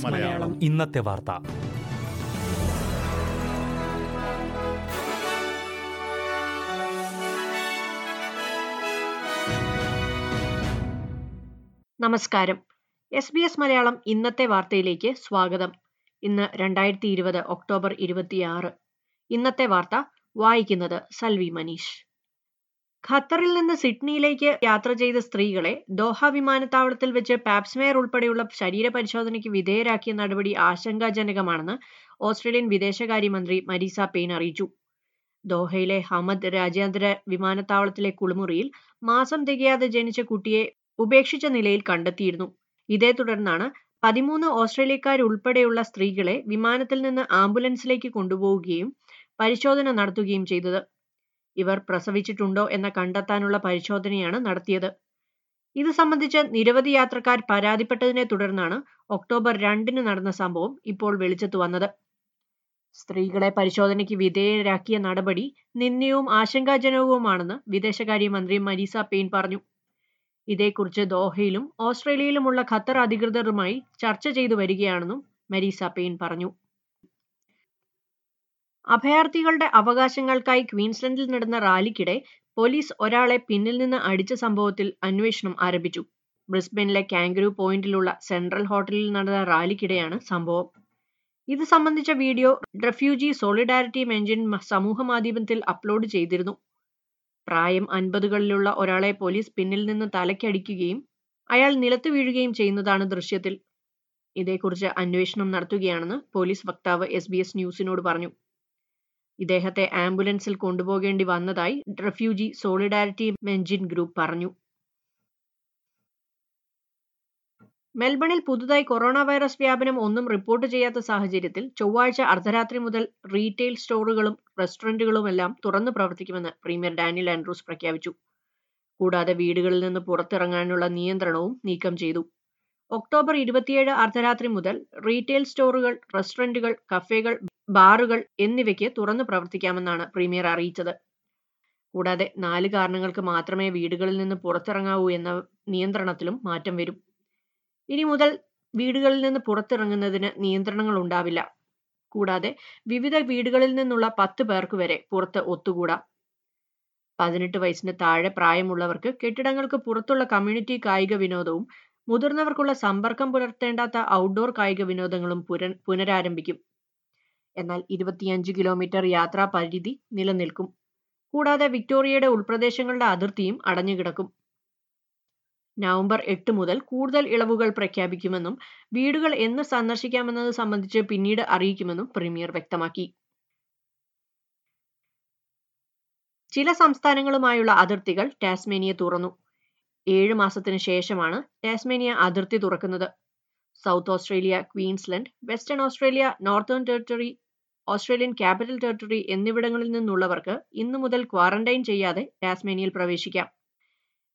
മലയാളം. ഇന്നത്തെ വാർത്ത. നമസ്കാരം. എസ് ബി എസ് മലയാളം ഇന്നത്തെ വാർത്തയിലേക്ക് സ്വാഗതം. ഇന്ന് രണ്ടായിരത്തി ഇരുപത് ഒക്ടോബർ ഇരുപത്തിയാറ്. ഇന്നത്തെ വാർത്ത വായിക്കുന്നത് സൽവി മനീഷ്. ഖത്തറിൽ നിന്ന് സിഡ്നിയിലേക്ക് യാത്ര ചെയ്ത സ്ത്രീകളെ ദോഹ വിമാനത്താവളത്തിൽ വെച്ച് പാപ്സ്മെയർ ഉൾപ്പെടെയുള്ള ശരീരപരിശോധനയ്ക്ക് വിധേയരാക്കിയ നടപടി ആശങ്കാജനകമാണെന്ന് ഓസ്ട്രേലിയൻ വിദേശകാര്യമന്ത്രി മരീസ പെയിൻ അറിയിച്ചു. ദോഹയിലെ ഹമദ് രാജ്യാന്തര വിമാനത്താവളത്തിലെ കുളിമുറിയിൽ മാസം തികയാതെ ജനിച്ച കുട്ടിയെ ഉപേക്ഷിച്ച നിലയിൽ കണ്ടെത്തിയിരുന്നു. ഇതേ തുടർന്നാണ് പതിമൂന്ന് ഓസ്ട്രേലിയക്കാരുൾപ്പെടെയുള്ള സ്ത്രീകളെ വിമാനത്തിൽ നിന്ന് ആംബുലൻസിലേക്ക് കൊണ്ടുപോവുകയും പരിശോധന നടത്തുകയും ചെയ്തത്. ഇവർ പ്രസവിച്ചിട്ടുണ്ടോ എന്ന് കണ്ടെത്താനുള്ള പരിശോധനയാണ് നടത്തിയത്. ഇത് സംബന്ധിച്ച് നിരവധി യാത്രക്കാർ പരാതിപ്പെട്ടതിനെ തുടർന്നാണ് ഒക്ടോബർ രണ്ടിന് നടന്ന സംഭവം ഇപ്പോൾ വെളിച്ചത്തു വന്നത്. സ്ത്രീകളെ പരിശോധനയ്ക്ക് വിധേയരാക്കിയ നടപടി നിന്ദ്യവും ആശങ്കാജനകവുമാണെന്ന് വിദേശകാര്യമന്ത്രി മരീസ പെയിൻ പറഞ്ഞു. ഇതേക്കുറിച്ച് ദോഹയിലും ഓസ്ട്രേലിയയിലുമുള്ള ഖത്തർ അധികൃതരുമായി ചർച്ച ചെയ്തു വരികയാണെന്നും മരീസ പെയിൻ പറഞ്ഞു. അഭയാർത്ഥികളുടെ അവകാശങ്ങൾക്കായി ക്വീൻസ്ലൻഡിൽ നടന്ന റാലിക്കിടെ പോലീസ് ഒരാളെ പിന്നിൽ നിന്ന് അടിച്ച സംഭവത്തിൽ അന്വേഷണം ആരംഭിച്ചു. ബ്രിസ്ബനിലെ കാങ്കരു പോയിന്റിലുള്ള സെൻട്രൽ ഹോട്ടലിൽ നടന്ന റാലിക്കിടെയാണ് സംഭവം. ഇത് സംബന്ധിച്ച വീഡിയോ റെഫ്യൂജി സോളിഡാരിറ്റി മെഞ്ചിൻ സമൂഹ മാധ്യമത്തിൽ അപ്ലോഡ് ചെയ്തിരുന്നു. പ്രായം അൻപതുകളിലുള്ള ഒരാളെ പോലീസ് പിന്നിൽ നിന്ന് തലയ്ക്കടിക്കുകയും അയാൾ നിലത്ത് വീഴുകയും ചെയ്യുന്നതാണ് ദൃശ്യത്തിൽ. ഇതേക്കുറിച്ച് അന്വേഷണം നടത്തുകയാണെന്ന് പോലീസ് വക്താവ് എസ് ബി എസ് ന്യൂസിനോട് പറഞ്ഞു. ഇദ്ദേഹത്തെ ആംബുലൻസിൽ കൊണ്ടുപോകേണ്ടി വന്നതായി റെഫ്യൂജി സോളിഡാരിറ്റി മെഞ്ചിൻ ഗ്രൂപ്പ് പറഞ്ഞു. മെൽബണിൽ പുതുതായി കൊറോണ വൈറസ് വ്യാപനം ഒന്നും റിപ്പോർട്ട് ചെയ്യാത്ത സാഹചര്യത്തിൽ ചൊവ്വാഴ്ച അർദ്ധരാത്രി മുതൽ റീറ്റെയിൽ സ്റ്റോറുകളും റെസ്റ്റോറന്റുകളുമെല്ലാം തുറന്നു പ്രവർത്തിക്കുമെന്ന് പ്രീമിയർ ഡാനിയൽ ആൻഡ്രൂസ് പ്രഖ്യാപിച്ചു. കൂടാതെ വീടുകളിൽ നിന്ന് പുറത്തിറങ്ങാനുള്ള നിയന്ത്രണവും നീക്കം ചെയ്തു. ഒക്ടോബർ ഇരുപത്തിയേഴ് അർദ്ധരാത്രി മുതൽ റീറ്റെയിൽ സ്റ്റോറുകൾ റെസ്റ്റോറന്റുകൾ കഫേകൾ ബാറുകൾ എന്നിവയ്ക്ക് തുറന്നു പ്രവർത്തിക്കാമെന്നാണ് പ്രീമിയർ അറിയിച്ചത്. കൂടാതെ നാല് കാരണങ്ങൾക്ക് മാത്രമേ വീടുകളിൽ നിന്ന് പുറത്തിറങ്ങാവൂ എന്ന നിയന്ത്രണത്തിലും മാറ്റം വരും. ഇനി മുതൽ വീടുകളിൽ നിന്ന് പുറത്തിറങ്ങുന്നതിന് നിയന്ത്രണങ്ങൾ ഉണ്ടാവില്ല. കൂടാതെ വിവിധ വീടുകളിൽ നിന്നുള്ള പത്ത് പേർക്ക് വരെ പുറത്ത് ഒത്തുകൂടാം. പതിനെട്ട് വയസ്സിന് താഴെ പ്രായമുള്ളവർക്ക് കെട്ടിടങ്ങൾക്ക് പുറത്തുള്ള കമ്മ്യൂണിറ്റി കായിക വിനോദവും മുതിർന്നവർക്കുള്ള സമ്പർക്കം പുലർത്തേണ്ടാത്ത ഔട്ട്ഡോർ കായിക വിനോദങ്ങളും പുനരാരംഭിക്കും. എന്നാൽ ഇരുപത്തിയഞ്ച് കിലോമീറ്റർ യാത്രാ പരിധി നിലനിൽക്കും. കൂടാതെ വിക്ടോറിയയുടെ ഉൾപ്രദേശങ്ങളുടെ അതിർത്തിയും അടഞ്ഞുകിടക്കും. നവംബർ എട്ട് മുതൽ കൂടുതൽ ഇളവുകൾ പ്രഖ്യാപിക്കുമെന്നും വീടുകൾ എന്ന് സന്ദർശിക്കാമെന്നത് സംബന്ധിച്ച് പിന്നീട് അറിയിക്കുമെന്നും പ്രീമിയർ വ്യക്തമാക്കി. ചില സംസ്ഥാനങ്ങളുമായുള്ള അതിർത്തികൾ ടാസ്മേനിയ തുറന്നു. ഏഴ് മാസത്തിന് ശേഷമാണ് ടാസ്മേനിയ അതിർത്തി തുറക്കുന്നത്. South Australia Queensland Western Australia Northern Territory Australian Capital Territory എന്നിവിടങ്ങളിൽ നിന്നുള്ളവർക്ക് ഇന്നു മുതൽ ക്വാറന്റൈൻ ചെയ്യാതെ ടാസ്മേനിയയിൽ പ്രവേശിക്കാം.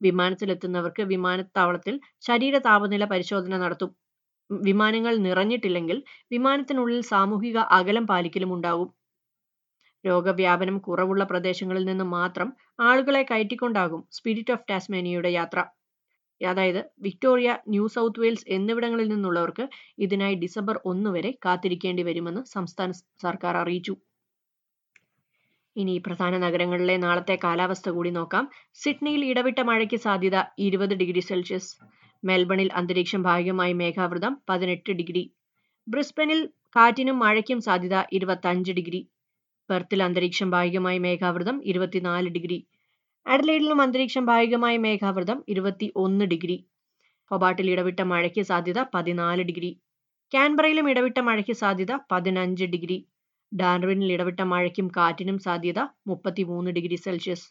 വിമാനത്തിലെത്തുന്നവർക്ക് വിമാനത്താവളത്തിൽ ശരീര താപനില പരിശോധന നടത്തും. വിമാനങ്ങൾ നിറഞ്ഞിട്ടില്ലെങ്കിൽ വിമാനത്തിനുള്ളിൽ സാമൂഹിക അകലം പാലിക്കലും ഉണ്ടാവും. രോഗവ്യാപനം കുറവുള്ള പ്രദേശങ്ങളിൽ നിന്ന് മാത്രം ആളുകളെ കയറ്റിക്കൊണ്ടാകും സ്പിരിറ്റ് ഓഫ് ടാസ്മേനിയയുടെ യാത്ര. അതായത് വിക്ടോറിയ ന്യൂ സൗത്ത് വെയിൽസ് എന്നിവിടങ്ങളിൽ നിന്നുള്ളവർക്ക് ഇതിനായി ഡിസംബർ ഒന്ന് വരെ കാത്തിരിക്കേണ്ടി വരുമെന്ന് സംസ്ഥാന സർക്കാർ അറിയിച്ചു. ഇനി പ്രധാന നഗരങ്ങളിലെ നാളത്തെ കാലാവസ്ഥ കൂടി നോക്കാം. സിഡ്നിയിൽ ഇടവിട്ട മഴയ്ക്ക് സാധ്യത ഇരുപത് ഡിഗ്രി സെൽഷ്യസ്. മെൽബണിൽ അന്തരീക്ഷം ഭാഗികമായി മേഘാവൃതം പതിനെട്ട് ഡിഗ്രി. ബ്രിസ്ബനിൽ കാറ്റിനും മഴയ്ക്കും സാധ്യത ഇരുപത്തഞ്ച് ഡിഗ്രി. പെർത്തിൽ അന്തരീക്ഷം ഭാഗികമായി മേഘാവൃതം ഇരുപത്തിനാല് ഡിഗ്രി. അഡലൈഡിലും അന്തരീക്ഷം ഭാഗികമായി മേഘാവൃതം ഇരുപത്തി ഒന്ന് ഡിഗ്രി. ഹൊബാട്ടിൽ ഇടവിട്ട മഴയ്ക്ക് സാധ്യത പതിനാല് ഡിഗ്രി. കാൻബറയിലും ഇടവിട്ട മഴയ്ക്ക് സാധ്യത പതിനഞ്ച് ഡിഗ്രി. ഡാർവിനിൽ ഇടവിട്ട മഴയ്ക്കും കാറ്റിനും സാധ്യത മുപ്പത്തിമൂന്ന് ഡിഗ്രി സെൽഷ്യസ്.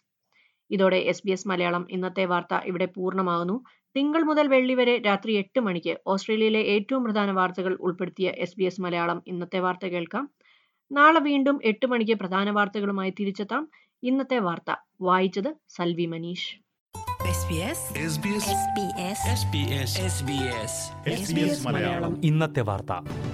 ഇതോടെ എസ് ബി എസ് മലയാളം ഇന്നത്തെ വാർത്ത ഇവിടെ പൂർണമാകുന്നു. തിങ്കൾ മുതൽ വെള്ളി വരെ രാത്രി എട്ട് മണിക്ക് ഓസ്ട്രേലിയയിലെ ഏറ്റവും പ്രധാന വാർത്തകൾ ഉൾപ്പെടുത്തിയ എസ് ബി എസ് മലയാളം ഇന്നത്തെ വാർത്ത കേൾക്കാം. നാളെ വീണ്ടും എട്ട് മണിക്ക് പ്രധാന വാർത്തകളുമായി തിരിച്ചെത്താം. ഇന്നത്തെ വാർത്ത. വായിച്ചത് Salvi Manish. SBS SBS SBS SBS SBS SBS Malayalam. ഇന്നത്തെ വാർത്ത.